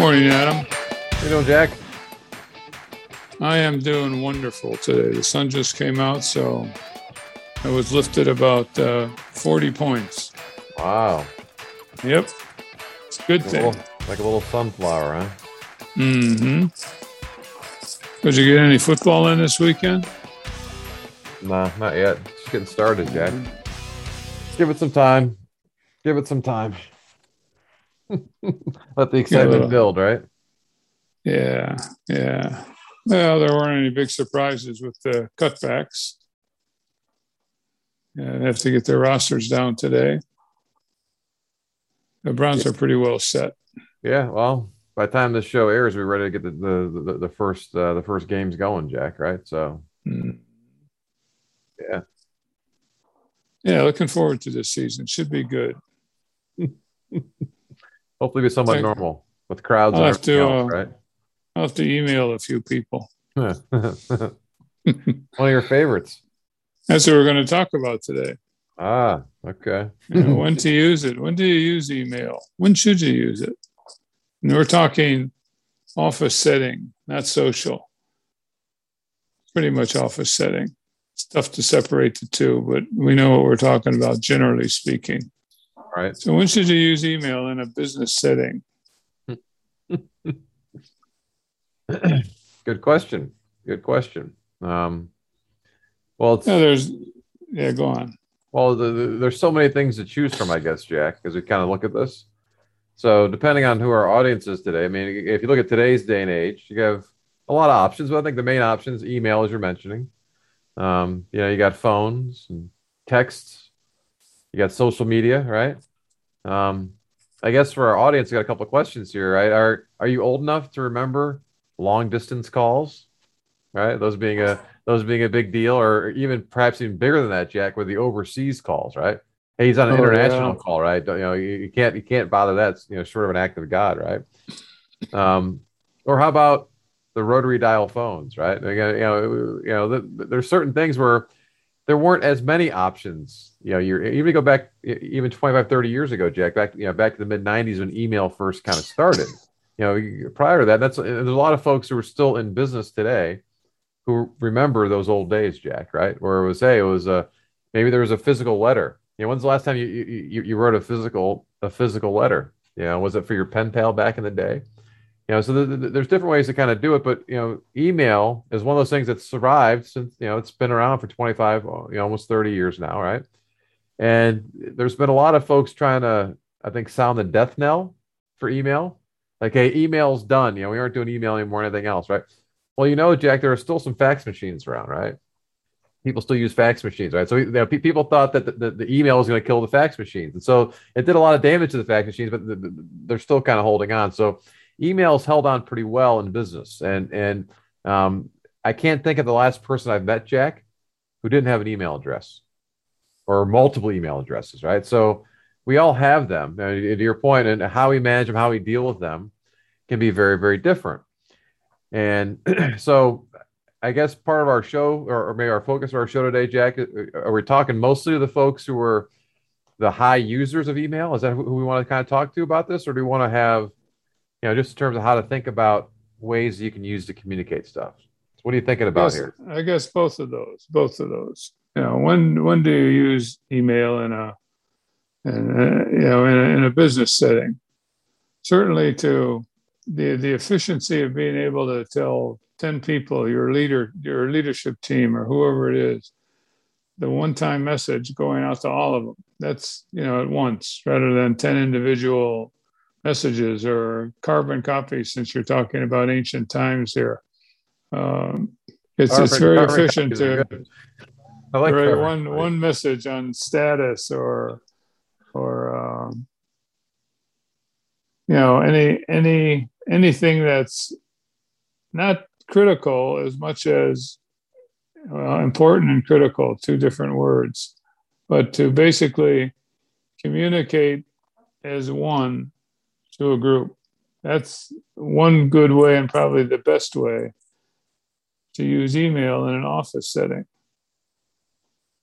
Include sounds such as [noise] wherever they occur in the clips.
Morning, Adam. How you doing, Jack? I am doing wonderful today. The sun just came out, so I was lifted about uh, 40 points. Wow. Yep. It's a good Like a thing. little, like a little sunflower, huh? Mm-hmm. Did you get any football in this weekend? Nah, not yet. Just getting started, Jack. Give it some time. Give it some time. [laughs] Let the excitement little- build, right? Yeah, yeah. Well, there weren't any big surprises with the cutbacks. Yeah, they have to get their rosters down today. The Browns are pretty well set. Yeah. Well, by the time this show airs, we're ready to get the the, the, the first uh, the first games going, Jack. Right? So Mm. Yeah. Yeah, looking forward to this season. Should be good. [laughs] hopefully, be somewhat normal with crowds I'll have to, everything uh, else, I'll have to email a few people. [laughs] One of your favorites. That's what we're going to talk about today. Ah, okay. You know, when to use it. When do you use email? When should you use it? And we're talking office setting, not social. Pretty much office setting. It's tough to separate the two, but we know what we're talking about, generally speaking. Right. So, when should you use email in a business setting? Good question. Good question. Um, well, it's Yeah, there's, yeah, go on. Well, the, the, there's so many things to choose from, I guess, Jack, as we kind of look at this. So, depending on who our audience is today, I mean, if you look at today's day and age, you have a lot of options. But I think the main options, email, as you're mentioning. Um, you know, you got phones and texts, you got social media, right? Um, I guess for our audience, we got a couple of questions here, right? Are are you old enough to remember long distance calls? Right, those being a those being a big deal, or even perhaps even bigger than that, Jack, with the overseas calls, right? Hey, he's on an Oh, international yeah. call, right? Don't- You know, you, you can't you can't bother that. You know, short of an act of God, right? Um, or how about the rotary dial phones, right? Again, You know, you know, the, there's certain things where there weren't as many options. You know, you're even go back even 25, 30 years ago, Jack, back you know back to the mid 90s when email first kind of started. You know, prior to that, that's there's a lot of folks who are still in business today who remember those old days, Jack, right? Where it was, hey, it was a maybe there was a physical letter. You know, when's the last time you you, you- wrote a physical a physical letter? You know, was it for your pen pal back in the day? You know, so th- th- there's different ways to kind of do it, but you know, email is one of those things that's survived since you know it's been around for 25, you know, almost 30 years now, right? And there's been a lot of folks trying to, I think, sound the death knell for email. Like, hey, email's done. You know, we aren't doing email anymore, or anything else, right? Well, you know, Jack, there are still some fax machines around, right? People still use fax machines, right? So you know, pe- people thought that the, the, the email was going to kill the fax machines, and so it did a lot of damage to the fax machines, but the, the, they're still kind of holding on. So emails held on pretty well in business, and and um, I can't think of the last person I've met, Jack, who didn't have an email address or multiple email addresses, right? So we all have them. And to your point, and how we manage them, how we deal with them, can be very, very different. And [clears throat] so, I guess part of our show, or, maybe our focus of our show today, Jack, are we talking mostly to the folks who are the high users of email? Is that who we want to kind of talk to about this, or do we want to have, you know, just in terms of how to think about ways you can use to communicate stuff? So what are you thinking about Yes, here? I guess both of those, both of those. You know, when when do you use email in a, in a you know in a, in a business setting? Certainly, to the the efficiency of being able to tell ten people, your leader, your leadership team, or whoever it is, the one time message going out to all of them. That's you know at once rather than ten individual messages or carbon copies. Since you're talking about ancient times here. Um, it's it's very efficient to. I like carbon one one message on status or or um, you know any any anything that's not critical as much as well, important and critical two different words but to basically communicate as one to a group. That's one good way and probably the best way to use email in an office setting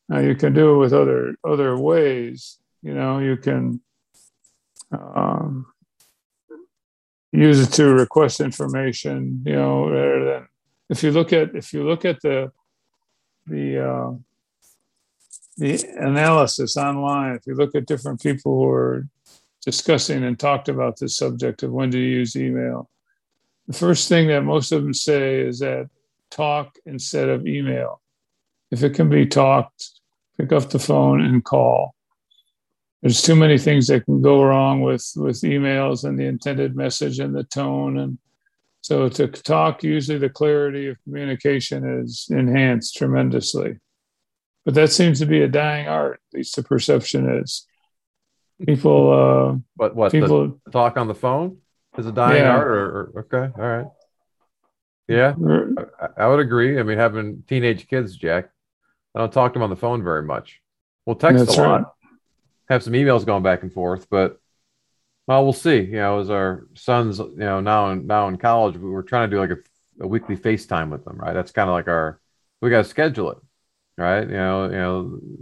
now you can do it with other other ways. You know, you can um, use it to request information, you know, rather than if you look at if you look at the the uh, the analysis online, if you look at different people who are discussing and talked about this subject of when to use email, the first thing that most of them say is that talk instead of email. If it can be talked, pick up the phone and call. There's too many things that can go wrong with with emails and the intended message and the tone. And so to talk usually the clarity of communication is enhanced tremendously. But that seems to be a dying art at least the perception is. People uh what what people talk on the phone is a dying yeah. art or, or, okay all right. Yeah I, I would agree. I mean having teenage kids jack I don't talk to them on the phone very much. We'll text That's a lot, right. have some emails going back and forth, but well, we'll see. You know, as our sons, you know, now in now in college, we are trying to do like a, a weekly FaceTime with them, right? That's kind of like our we got to schedule it, right? You know, you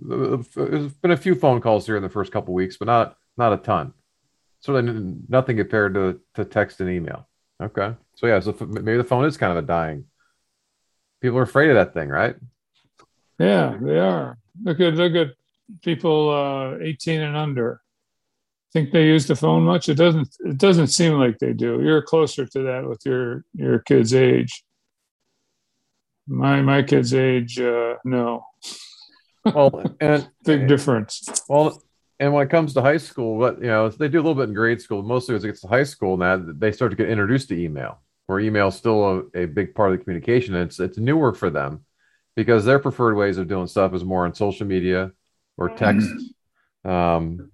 know, there's been a few phone calls here in the first couple weeks, but not not a ton. Certainly nothing compared to to text and email. Okay, so yeah, so maybe the phone is kind of a dying. People are afraid of that thing, right? Yeah, they are. Look at look at people uh, 18 and under. Think they use the phone much? It doesn't. It doesn't seem like they do. You're closer to that with your your kid's age. My my kid's age, uh, no. Well, [laughs] and big difference. Well, and when it comes to high school, what you know, they do a little bit in grade school. Mostly as it gets to high school, now they start to get introduced to email, where email is still a, a big part of the communication. It's it's newer for them because their preferred ways of doing stuff is more on social media or text. Um,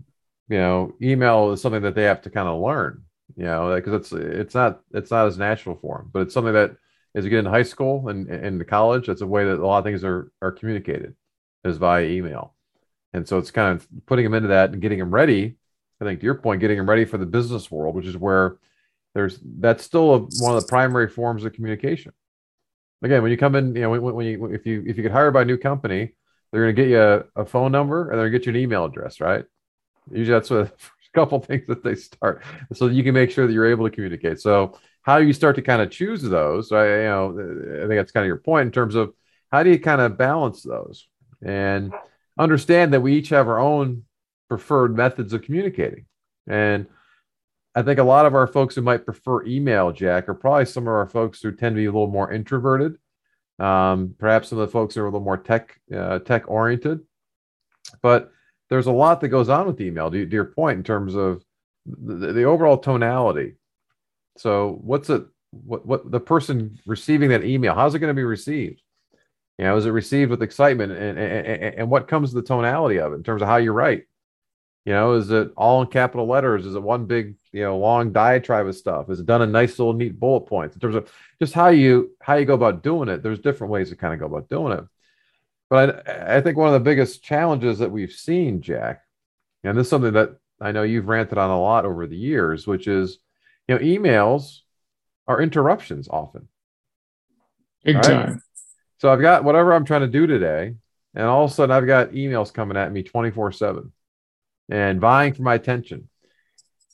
you know, email is something that they have to kind of learn. You know, because it's it's not it's not as natural for them, but it's something that as you get into high school and into college, that's a way that a lot of things are are communicated is via email. And so it's kind of putting them into that and getting them ready. I think to your point, getting them ready for the business world, which is where there's that's still a, one of the primary forms of communication again, when you come in, you know, when, when you if you if you get hired by a new company, they're going to get you a, a, phone number and they're going to get you an email address, right? Usually that's a [laughs] couple [laughs] things that they start, so you can make sure that you're able to communicate. So how you start to kind of choose those, I you know, I think that's kind of your point in terms of how do you kind of balance those and understand that we each have our own preferred methods of communicating and I think a lot of our folks who might prefer email, Jack, are probably some of our folks who tend to be a little more introverted. Um, perhaps some of the folks are a little more tech uh, tech oriented. But there's a lot that goes on with email. To, to your point, in terms of the, the, overall tonality. So, what's it? What what the person receiving that email? How's it going to be received? You know, is it received with excitement, and, and and what comes the tonality of it in terms of how you write? You know, is it all in capital letters? Is it one big, you know, long diatribe of stuff? Is it done in nice little neat bullet points in terms of just how you how you go about doing it? There's different ways to kind of go about doing it. But I, I think one of the biggest challenges that we've seen, Jack, and this is something that I know you've ranted on a lot over the years, which is, you know, emails are interruptions often. Big right? time. So I've got whatever I'm trying to do today, and all of a sudden I've got emails coming at me 24 7 and vying for my attention.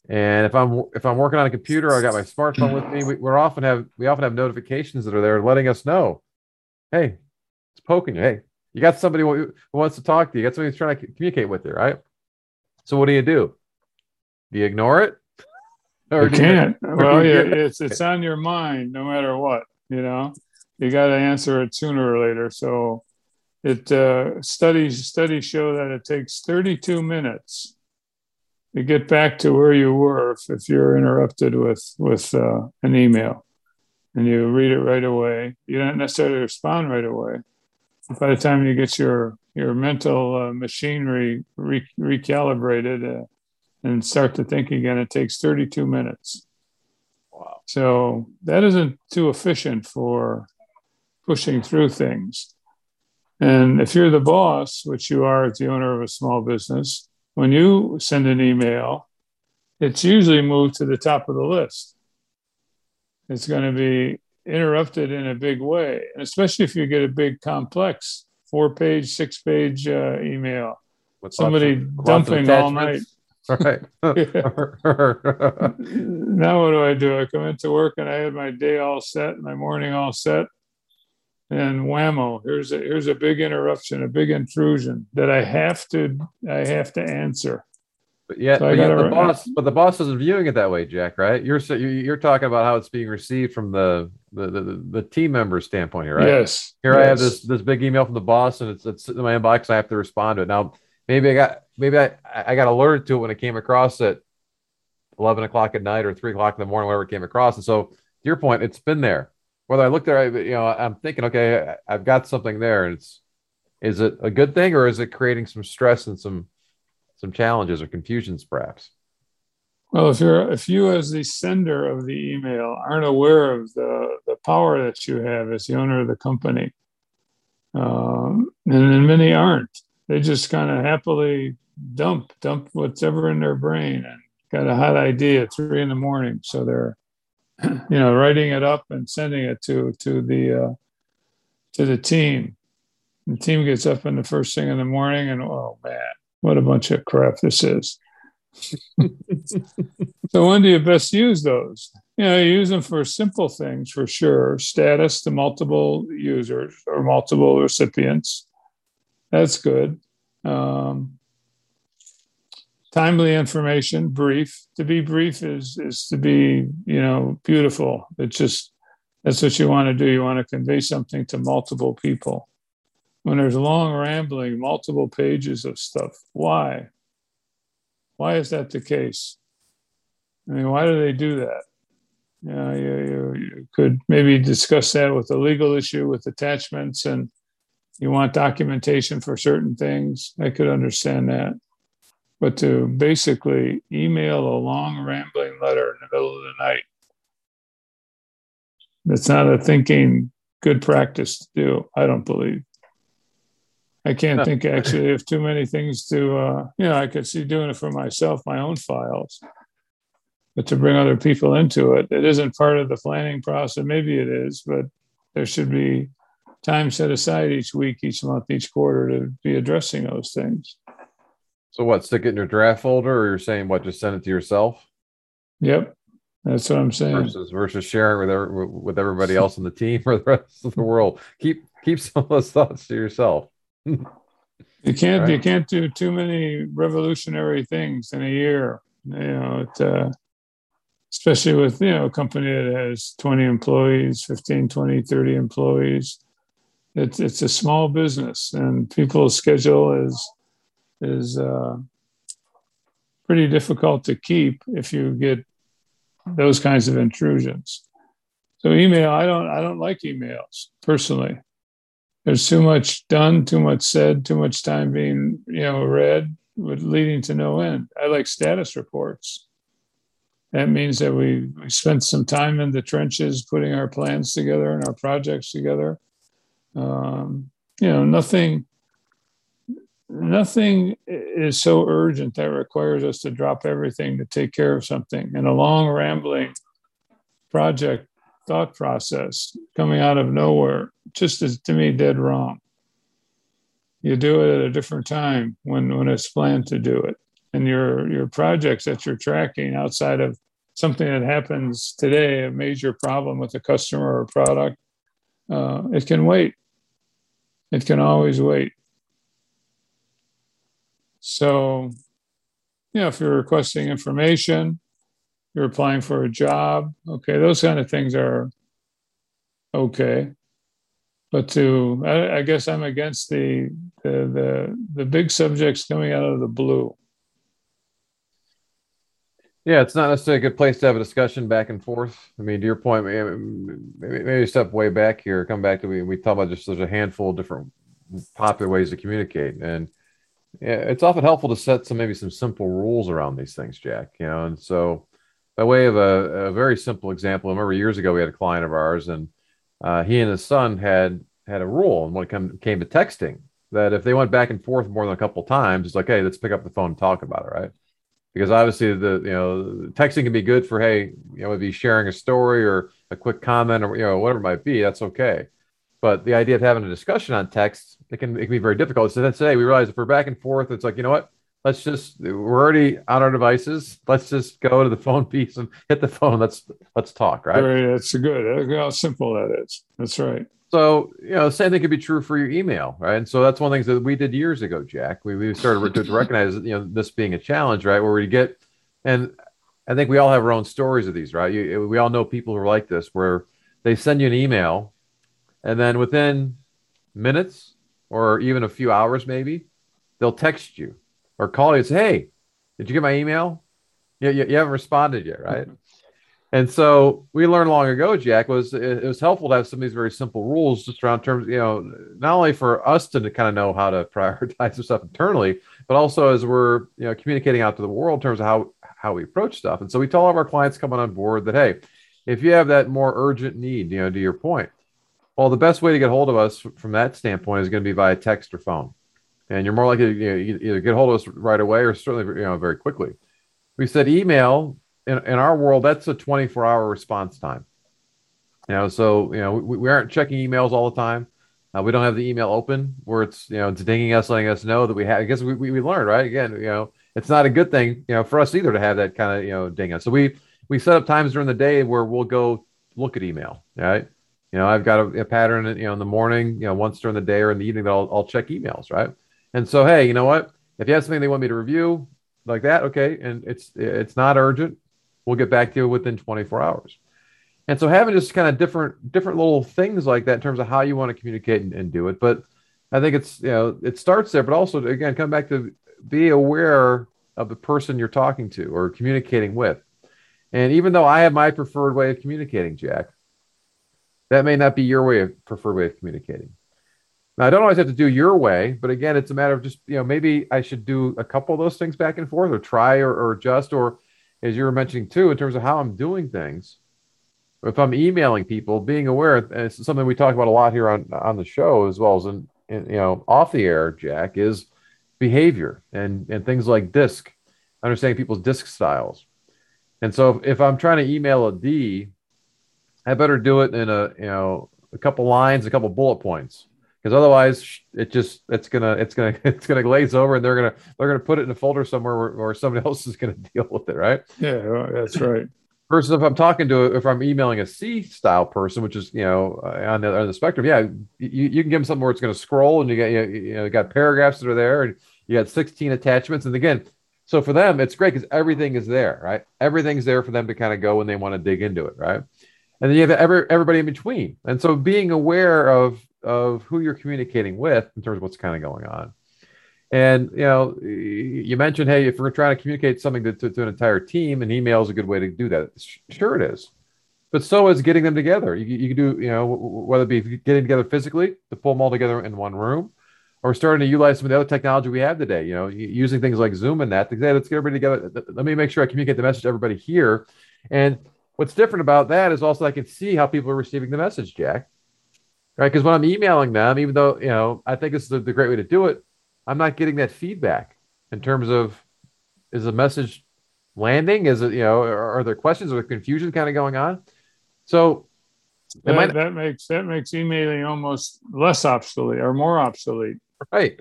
And if I'm if I'm working on a computer, I got my smartphone with me. We, we're often have we often have notifications that are there letting us know, hey, it's poking you. Hey, you got somebody who wants to talk to you. You got somebody who's trying to communicate with you, right? So what do you do? Do you ignore it? Or you can't. You, well, yeah, it's it's on your mind no matter what. You know, you got to answer it sooner or later. So it uh, studies studies show that it takes 32 minutes to get back to where you were if, if you're interrupted with with uh, an email. And you read it right away. You don't necessarily respond right away. By the time you get your your mental uh, machinery re- recalibrated uh, and start to think again it takes 32 minutes. Wow. So that isn't too efficient for pushing through things. And if you're the boss, which you are as the owner of a small business, when you send an email, it's usually moved to the top of the list. It's going to be interrupted in a big way, and especially if you get a big, complex four page, six page uh, email. With Somebody dumping all night. [laughs] Right. [laughs] now what do I do? I come into work and I had my day all set, my morning all set, and whammo, here's a here's a big interruption, a big intrusion that I have to I have to answer. But yet, so but yet the boss, but the boss isn't viewing it that way, Jack. Right? You're you're talking about how it's being received from the the the, the team member standpoint here, right? Yes. Here yes. I have this this big email from the boss, and it's it's in my inbox. And I have to respond to it. Now, maybe I got maybe I I got alerted to it when it came across at eleven o'clock at night or three o'clock in the morning, whatever it came across. And so, to your point, it's been there. Whether I look there, I you know, I'm thinking, okay, I've got something there, and it's is it a good thing or is it creating some stress and some some challenges or confusions, perhaps? Well, if you're if you as the sender of the email aren't aware of the the power that you have as the owner of the company, um, and many aren't, they just kind of happily dump dump whatever in their brain and got a hot idea at three in the morning, so they're [clears throat] you know writing it up and sending it to to the uh, to the team. The team gets up in the first thing in the morning, and oh man, what a bunch of crap this is. [laughs] so when do you best use those? You know, you use them for simple things for sure. Status to multiple users or multiple recipients. That's good. Um, timely information, brief. To be brief is is to be, you know, beautiful. It's just that's what you want to do. You want to convey something to multiple people when there's long rambling, multiple pages of stuff. Why? Why is that the case? I mean, why do they do that? You, know, you, you, you could maybe discuss that with a legal issue with attachments and you want documentation for certain things. I could understand that. But to basically email a long rambling letter in the middle of the night, that's not a thinking good practice to do, I don't believe. I can't think [laughs] actually of too many things to, uh, you know, I could see doing it for myself, my own files, but to bring other people into it, it isn't part of the planning process. Maybe it is, but there should be time set aside each week, each month, each quarter to be addressing those things. So, what, stick it in your draft folder, or you're saying what, just send it to yourself? Yep. That's what I'm saying. Versus versus sharing with every, with everybody else on the team [laughs] or the rest of the world. Keep keep some of those thoughts to yourself [laughs] you can't right. you can't do too many revolutionary things in a year. You know, it, uh, especially with you know a company that has 20 employees, 15, 20, 30 employees. It's it's a small business, and people's schedule is is uh, pretty difficult to keep if you get those kinds of intrusions. So email, I don't I don't like emails personally there's too much done, too much said, too much time being, you know, read, with leading to no end. I like status reports. That means that we, we spent some time in the trenches putting our plans together and our projects together. Um, you know, nothing nothing is so urgent that requires us to drop everything to take care of something. And a long rambling project thought process coming out of nowhere just is to me dead wrong. You do it at a different time when when it's planned to do it, and your your projects that you're tracking outside of something that happens today, a major problem with a customer or product, uh, it can wait. It can always wait. So, you know, if you're requesting information, you're applying for a job. Okay, those kind of things are okay. But to, I, I guess I'm against the, the the the big subjects coming out of the blue. Yeah, it's not necessarily a good place to have a discussion back and forth. I mean, to your point, maybe, maybe step way back here, come back to we we talk about just there's a handful of different popular ways to communicate, and yeah, it's often helpful to set some maybe some simple rules around these things, Jack. You know, and so by way of a, a, very simple example, I remember years ago we had a client of ours, and uh, he and his son had had a rule, and when it come, came to texting, that if they went back and forth more than a couple times, it's like, hey, let's pick up the phone and talk about it, right? Because obviously the you know texting can be good for hey, you know, maybe sharing a story or a quick comment or you know whatever it might be. That's okay. But the idea of having a discussion on text, it can it can be very difficult. So then today we realize if we're back and forth, it's like you know what, let's just we're already on our devices. Let's just go to the [laughs] phone piece and hit the phone. Let's let's talk, right? Very, that's good. Look how simple that is. That's right. So, you know, same thing could be true for your email, right? And so that's one of the things that we did years ago, Jack. We, we started to, to recognize, you know, this being a challenge, right? Where we get, and I think we all have our own stories of these, right? You, we all know people who are like this, where they send you an email, and then within minutes or even a few hours, maybe, they'll text you or call you and say, "Hey, did you get my email? You, you, you haven't responded yet, right?" Mm-hmm. And so we learned long ago, Jack, was it, was helpful to have some of these very simple rules just around terms, you know, not only for us to kind of know how to [laughs] prioritize the stuff internally, but also as we're, you know, communicating out to the world in terms of how how we approach stuff. And so we tell all of our clients coming on board that, hey, if you have that more urgent need, you know, to your point, well, the best way to get hold of us from that standpoint is going to be via text or phone. And you're more likely to you know, either get hold of us right away or certainly, you know, very quickly. We said email in, in our world, that's a 24 hour response time. You know, so, you know, we, we aren't checking emails all the time. Uh, we don't have the email open where it's, you know, it's dinging us, letting us know that we have, I guess we, we, we learned, right? Again, you know, it's not a good thing, you know, for us either to have that kind of, you know, ding us. So we, we set up times during the day where we'll go look at email, right? You know, I've got a, a pattern, you know, in the morning, you know, once during the day or in the evening that I'll, I'll check emails, right? And so, hey, you know what? If you have something they want me to review like that, okay, and it's it's not urgent, We'll get back to you within 24 hours. And so having just kind of different different little things like that in terms of how you want to communicate and, and do it. But I think it's you know it starts there, but also again come back to be aware of the person you're talking to or communicating with. And even though I have my preferred way of communicating, Jack, that may not be your way of preferred way of communicating. Now I don't always have to do your way, but again, it's a matter of just you know maybe I should do a couple of those things back and forth, or try or, or adjust, or as you were mentioning too, in terms of how I'm doing things. If I'm emailing people, being aware, and it's something we talk about a lot here on on the show as well as in, in you know off the air, Jack, is behavior and and things like disc, understanding people's disc styles. And so if, if I'm trying to email a D, I better do it in a you know a couple lines, a couple bullet points. Because otherwise it just it's gonna it's gonna [laughs] it's gonna glaze over and they're gonna they're gonna put it in a folder somewhere where, where somebody [laughs] else is gonna [laughs] deal with it right? Yeah that's [clears throat] right. Versus if i'm talking to if i'm emailing a c style person which is you know uh, on the, on the spectrum yeah you, you can give them something where it's going to scroll and you get you, you know you got paragraphs that are there and you got 16 attachments. And again so for them it's great because everything is there right? Everything's there for them to kind of go when they want to dig into it right and then you have every, everybody in between and so being aware of of who you're communicating with in terms of what's kind of going on. And you know, you mentioned, hey, if we're trying to communicate something to, to, to, an entire team, an email is a good way to do that. Sure, it is, but so is getting them together. You, you can do, you know, whether it be getting together physically to pull them all together in one room, or starting to utilize some of the other technology we have today. You know, using things like Zoom and that. To say, let's get everybody together. Let me make sure I communicate the message to everybody here. And what's different about that is also I can see how people are receiving the message, Jack right? Because when I'm emailing them, even though you know I think it's the, the great way to do it, I'm not getting that feedback in terms of is the message landing? Is it you know are, are there questions or confusion kind of going on? So that, might, that makes that makes emailing almost less obsolete or more obsolete, right?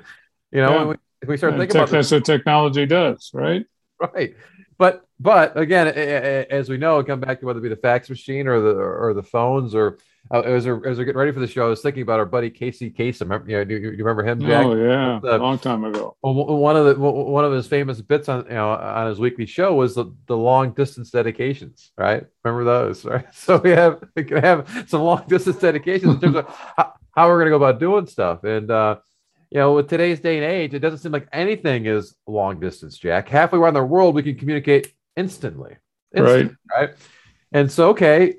You know, yeah. we, if we start thinking tech, about that's what technology does, right? Right. But but again, as we know, come back to whether it be the fax machine or the or the phones or uh, as, we're, as we're getting ready for the show, I was thinking about our buddy Casey Kasem. Remember, you, know, do, you, remember him? Jack? Oh yeah, a long time ago. One of the one of his famous bits on you know on his weekly show was the, the long distance dedications. Right? Remember those? Right? [laughs] So we have we can have some long distance dedications in terms of how, how we're going to go about doing stuff. And uh, you know, with today's day and age, it doesn't seem like anything is long distance. Jack, halfway around the world, we can communicate instantly. instantly right. Right. And so, okay,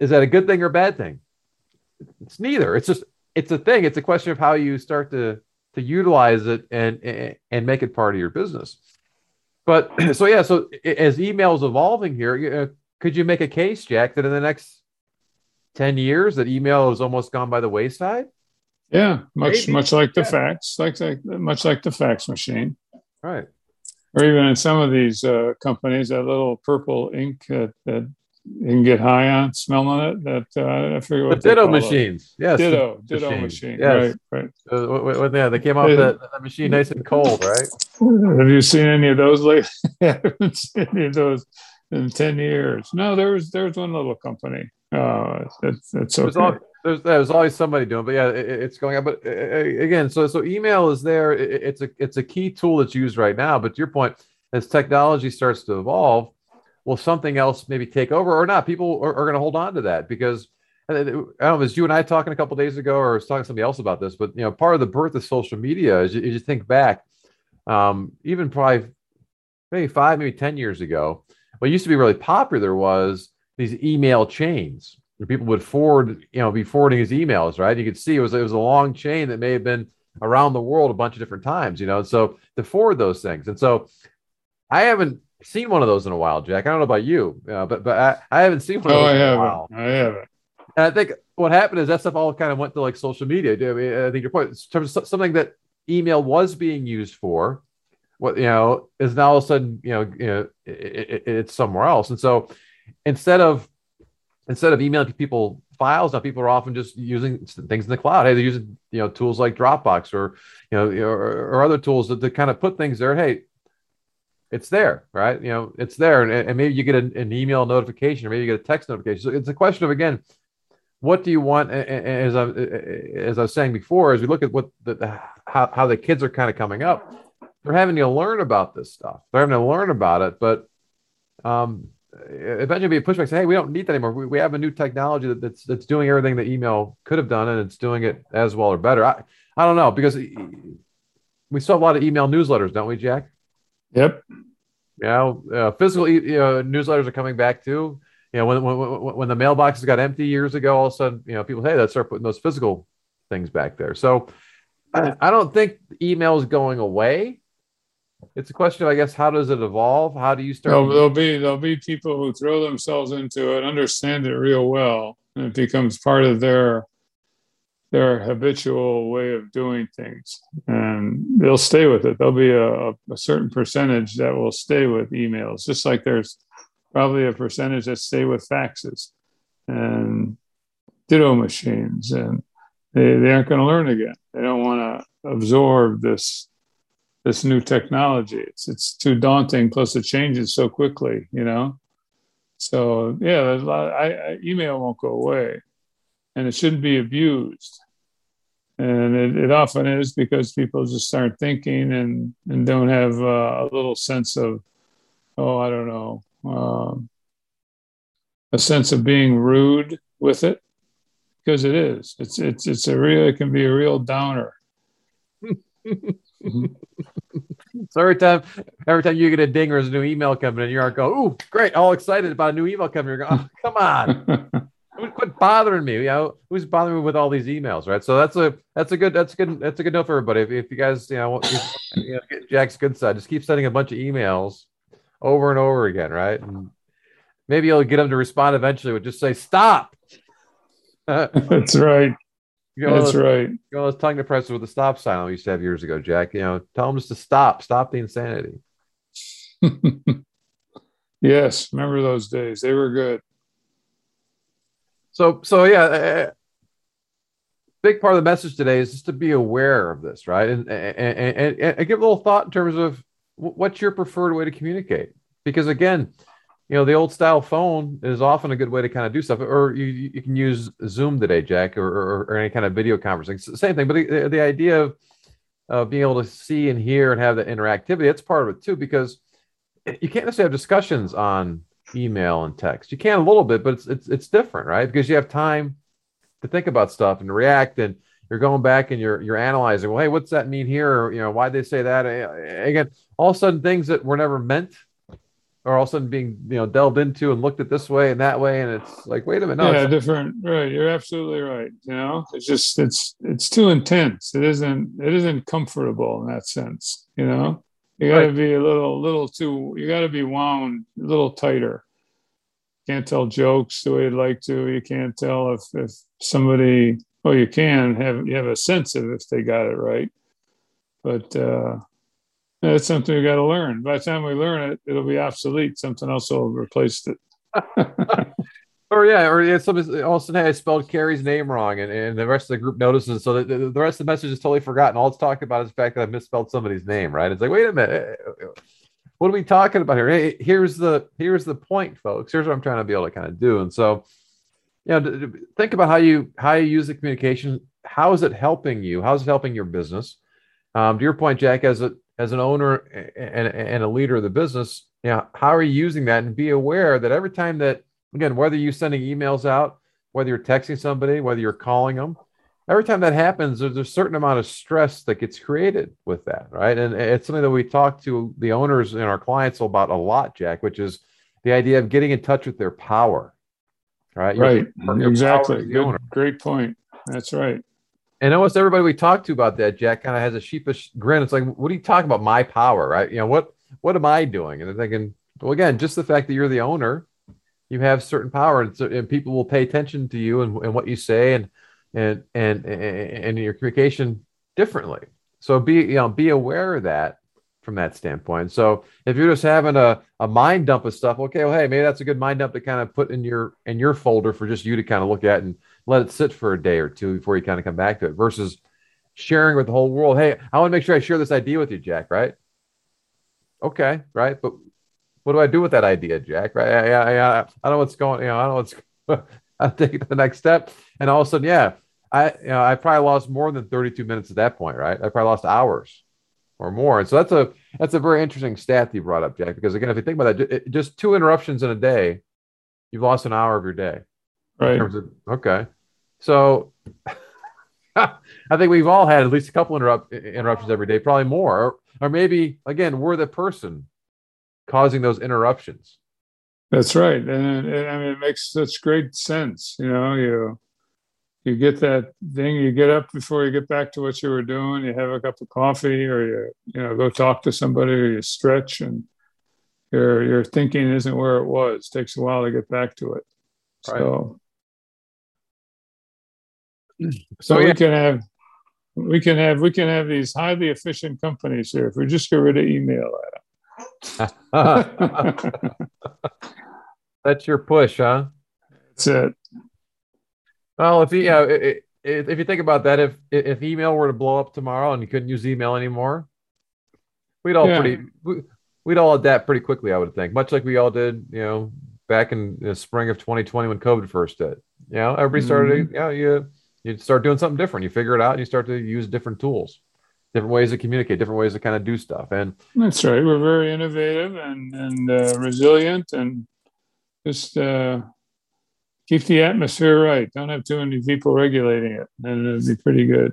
is that a good thing or a bad thing? It's neither. It's just it's a thing. It's a question of how you start to to utilize it and and make it part of your business. But [clears throat] so yeah, so as email is evolving here, uh, could you make a case, Jack, that in the next ten years that email has almost gone by the wayside? Yeah, much Maybe. much like the yeah. fax, like, like much like the fax machine, right? Or even in some of these uh, companies, that little purple ink that, that you can get high on smelling it. That uh, I forget what the ditto machines. It. Yes, ditto ditto machine. machine. Yes. Right, right. Uh, yeah, they came off the, the, machine nice and cold, right? Have you seen any of those lately? [laughs] I haven't seen any of those in ten years. No, there was there was one little company. Uh, it's it's okay. There's, there's, there's always somebody doing, it, but yeah, it, it's going on. But again, so so email is there. It, it's a it's a key tool that's used right now. But to your point, as technology starts to evolve, will something else maybe take over or not? People are, are going to hold on to that because I don't know. Was you and I talking a couple days ago, or was talking to somebody else about this? But you know, part of the birth of social media is you, you think back, um, even probably maybe five, maybe ten years ago, what used to be really popular was these email chains people would forward, you know, be forwarding his emails. Right? You could see it was it was a long chain that may have been around the world a bunch of different times. You know, so to forward those things, and so I haven't seen one of those in a while, Jack. I don't know about you, uh, but but I, I haven't seen one. Oh, I haven't. I haven't. And I think what happened is that stuff all kind of went to like social media. I mean, I think your point in terms of something that email was being used for, what you know is now all of a sudden you know you know it, it, it's somewhere else, and so instead of instead of emailing people files now people are often just using things in the cloud hey they're using you know tools like dropbox or you know or, or other tools that to kind of put things there hey it's there, right? You know, it's there, and, and maybe you get an, an, email notification, or maybe you get a text notification. So it's a question of again, what do you want? As I as I was saying before, as we look at what the, the how, how the kids are kind of coming up, they're having to learn about this stuff. They're having to learn about it, but um, eventually be a pushback. Say, hey, we don't need that anymore. We, we have a new technology that, that's that's doing everything that email could have done, and it's doing it as well or better. I I don't know because we still have a lot of email newsletters, don't we, Jack? Yep. You know, uh, physical you know, newsletters are coming back too. You know, when, when when the mailboxes got empty years ago, all of a sudden, you know, people hey, let's start putting those physical things back there. So I, I don't think email is going away. It's a question of, I guess, how does it evolve? How do you start? There'll, there'll be there'll be people who throw themselves into it, understand it real well, and it becomes part of their their habitual way of doing things and they'll stay with it there'll be a, a, certain percentage that will stay with emails just like there's probably a percentage that stay with faxes and ditto machines and they, they aren't going to learn again they don't want to absorb this this new technology. It's it's too daunting plus it changes so quickly you know? So yeah there's a lot I, I email won't go away and it shouldn't be abused. And it, it, often is because people just start thinking and and don't have uh, a little sense of oh i don't know um, a sense of being rude with it because it is. It's it's it's a real it can be a real downer [laughs] [laughs] so every time every time you get a ding or there's a new email coming in you aren't going oh great all excited about a new email coming you're going oh, come on [laughs] quit bothering me. You know, who's bothering me with all these emails, right? So that's a that's a good that's a good that's a good note for everybody. If, if you guys you know, if, you know get Jack's good side, just keep sending a bunch of emails over and over again, right? And maybe you'll get them to respond eventually. Would just say stop. [laughs] that's right. You know, that's those, right. You know those tongue depressors with the stop sign we used to have years ago, Jack. You know, tell them just to stop, stop the insanity. [laughs] yes, remember those days? They were good. So, so yeah, uh, big part of the message today is just to be aware of this, right? And and, and, and give a little thought in terms of what's your preferred way to communicate. Because again, you know, the old style phone is often a good way to kind of do stuff. Or you, you can use Zoom today, Jack, or, or, or any kind of video conferencing. Same thing, but the, the idea of uh, being able to see and hear and have that interactivity, that's part of it too, because you can't necessarily have discussions on email and text. You can a little bit, but it's it's it's different, right? Because you have time to think about stuff and react, and you're going back and you're you're analyzing. Well, hey, what's that mean here? Or, you know, why they say that? Again, all of a sudden, things that were never meant are all of a sudden being you know delved into and looked at this way and that way, and it's like, wait a minute, no, yeah, different, right? You're absolutely right. You know, it's just it's it's too intense. It isn't it isn't comfortable in that sense. You know. You got to right. be a little, little too. You got to be wound a little tighter. Can't tell jokes the way you'd like to. You can't tell if if somebody. Well, you can have you have a sense of if they got it right, but uh, that's something we got to learn. By the time we learn it, it'll be obsolete. Something else will replace it. [laughs] or yeah, or yeah, somebody all of a sudden I spelled Carrie's name wrong, and, and the rest of the group notices. So the, the rest of the message is totally forgotten. All it's talking about is the fact that I misspelled somebody's name, right? It's like, wait a minute, eh, eh, eh, what are we talking about here? Hey, here's the here's the point, folks. Here's what I'm trying to be able to kind of do. And so, you know, think about how you how you use the communication. How is it helping you? How is it helping your business? Um, to your point, Jack, as a as an owner and, and a leader of the business, you know, how are you using that? And be aware that every time that again, whether you're sending emails out, whether you're texting somebody, whether you're calling them, every time that happens, there's a certain amount of stress that gets created with that, right? And it's something that we talk to the owners and our clients about a lot, Jack, which is the idea of getting in touch with their power, right? Right, your exactly. Good, great point. That's right. And almost everybody we talk to about that, Jack, kind of has a sheepish grin. It's like, what are you talking about? My power, right? You know, what what am I doing? And they're thinking, well, again, just the fact that you're the owner you have certain power and, so, and people will pay attention to you and, and what you say and, and, and, and your communication differently. So be, you know, be aware of that from that standpoint. So if you're just having a, a mind dump of stuff, okay, well, hey, maybe that's a good mind dump to kind of put in your, in your folder for just you to kind of look at and let it sit for a day or two before you kind of come back to it versus sharing with the whole world. Hey, I want to make sure I share this idea with you, Jack, right? Okay, right. But what do I do with that idea, Jack? Right? I, I, I, I don't know what's going. You know, I don't know what's. [laughs] I'll take it to the next step, and all of a sudden, yeah, I you know I probably lost more than 32 minutes at that point, right? I probably lost hours or more, and so that's a that's a very interesting stat you brought up, Jack. Because again, if you think about that, just two interruptions in a day, you've lost an hour of your day. Right. Of, okay, so. [laughs] I think we've all had at least a couple interrupt, interruptions every day, probably more, or, or maybe again, we're the person causing those interruptions. That's right, and, and, I mean it makes such great sense. You know, you you get that thing, you get up before you get back to what you were doing. You have a cup of coffee, or you you know go talk to somebody, or you stretch, and your your thinking isn't where it was. It takes a while to get back to it. Right. So, so yeah. we can have we can have we can have these highly efficient companies here if we just get rid of email. [laughs] That's your push, huh? That's it. Well, if you, know, if, if you think about that, if if email were to blow up tomorrow and you couldn't use email anymore, we'd all yeah. pretty we'd all adapt pretty quickly, I would think, much like we all did, you know, back in the spring of 2020 when COVID first hit. You know, everybody started, mm-hmm. you know, you you start doing something different. You figure it out and you start to use different tools different ways to communicate, different ways to kind of do stuff. And that's right. We're very innovative and and uh, resilient, and just uh, keep the atmosphere right. Don't have too many people regulating it, and it'll be pretty good.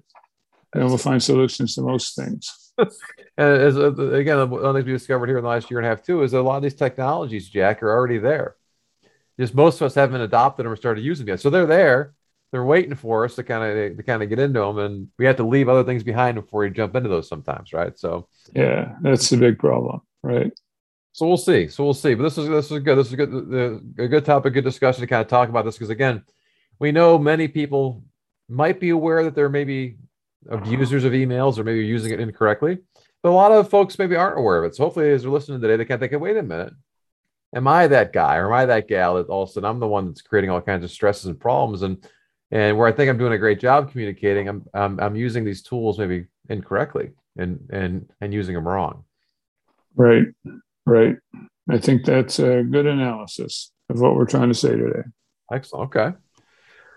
And we'll find solutions to most things. [laughs] and as uh, again, one of the things we discovered here in the last year and a half too is a lot of these technologies, Jack, are already there. Just most of us haven't adopted them or started using them yet. So they're there they're waiting for us to kind of to kind of get into them, and we have to leave other things behind before we jump into those sometimes, right? So yeah, that's the big problem, right? So we'll see. So we'll see. But this is this is good. This is a good a good topic, good discussion to kind of talk about this because again, we know many people might be aware that there may be abusers of emails or maybe using it incorrectly, but a lot of folks maybe aren't aware of it. So hopefully, as they're listening today, they can think, "Wait a minute." Am I that guy or am I that gal that all of a sudden I'm the one that's creating all kinds of stresses and problems? And and where I think I'm doing a great job communicating, I'm I'm, I'm using these tools maybe incorrectly and and and using them wrong. Right, right. I think that's a good analysis of what we're trying to say today. Excellent. Okay.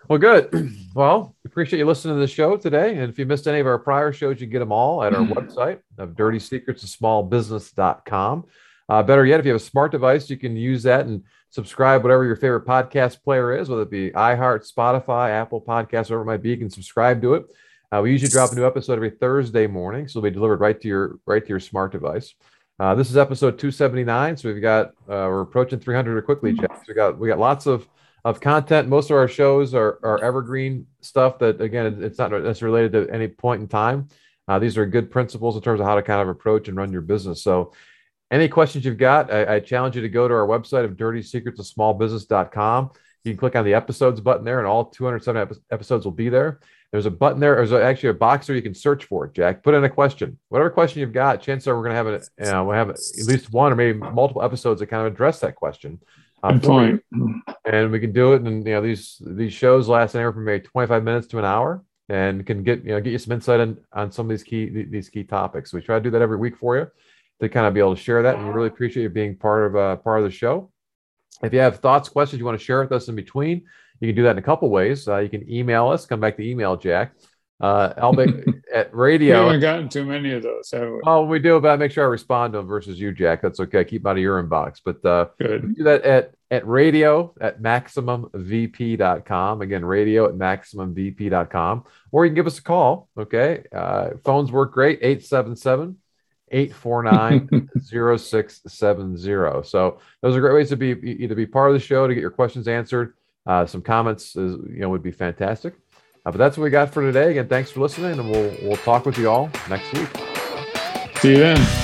Well, good. [clears throat] Well, appreciate you listening to the show today. And if you missed any of our prior shows, you can get them all at our [clears throat] website of dirty secrets of small business.com. Uh, better yet, if you have a smart device, you can use that and subscribe whatever your favorite podcast player is, whether it be iHeart, Spotify, Apple Podcasts, whatever it might be. You can subscribe to it. Uh, we usually drop a new episode every Thursday morning, so it'll be delivered right to your right to your smart device. Uh, this is episode 279, so we've got uh, we're approaching 300 quickly, Jeff. We got we got lots of of content. Most of our shows are, are evergreen stuff that again it's not necessarily related to any point in time. Uh, these are good principles in terms of how to kind of approach and run your business. So any questions you've got, I, I, challenge you to go to our website of dirty secrets of small dirtysecretsofsmallbusiness.com. You can click on the episodes button there, and all 207 episodes will be there. There's a button there. There's actually a box there you can search for it, Jack. Put in a question. Whatever question you've got, chances are we're going to have, a, you know, we'll have at least one or maybe multiple episodes that kind of address that question. uh, point. and we can do it. And you know, these these shows last anywhere from maybe 25 minutes to an hour, and can get you know get you some insight on on some of these key these key topics. We try to do that every week for you to kind of be able to share that. And we really appreciate you being part of uh, part of the show. If you have thoughts, questions you want to share with us in between, you can do that in a couple ways. Uh, you can email us. Come back to email Jack. Uh, Albert [laughs] at We radio. haven't gotten too many of those, have we? Oh, we do, but I make sure I respond to them versus you, Jack. That's okay. Keep 'em out of your inbox. But uh, do that at at radio at maximumvp.com again radio at maximumvp.com or you can give us a call okay uh, phones work great 877 849 0670 so those are great ways to be either be part of the show to get your questions answered. Uh, some comments is, you know would be fantastic. Uh, but that's what we got for today. Again thanks for listening and we'll we'll talk with you all next week. See you then.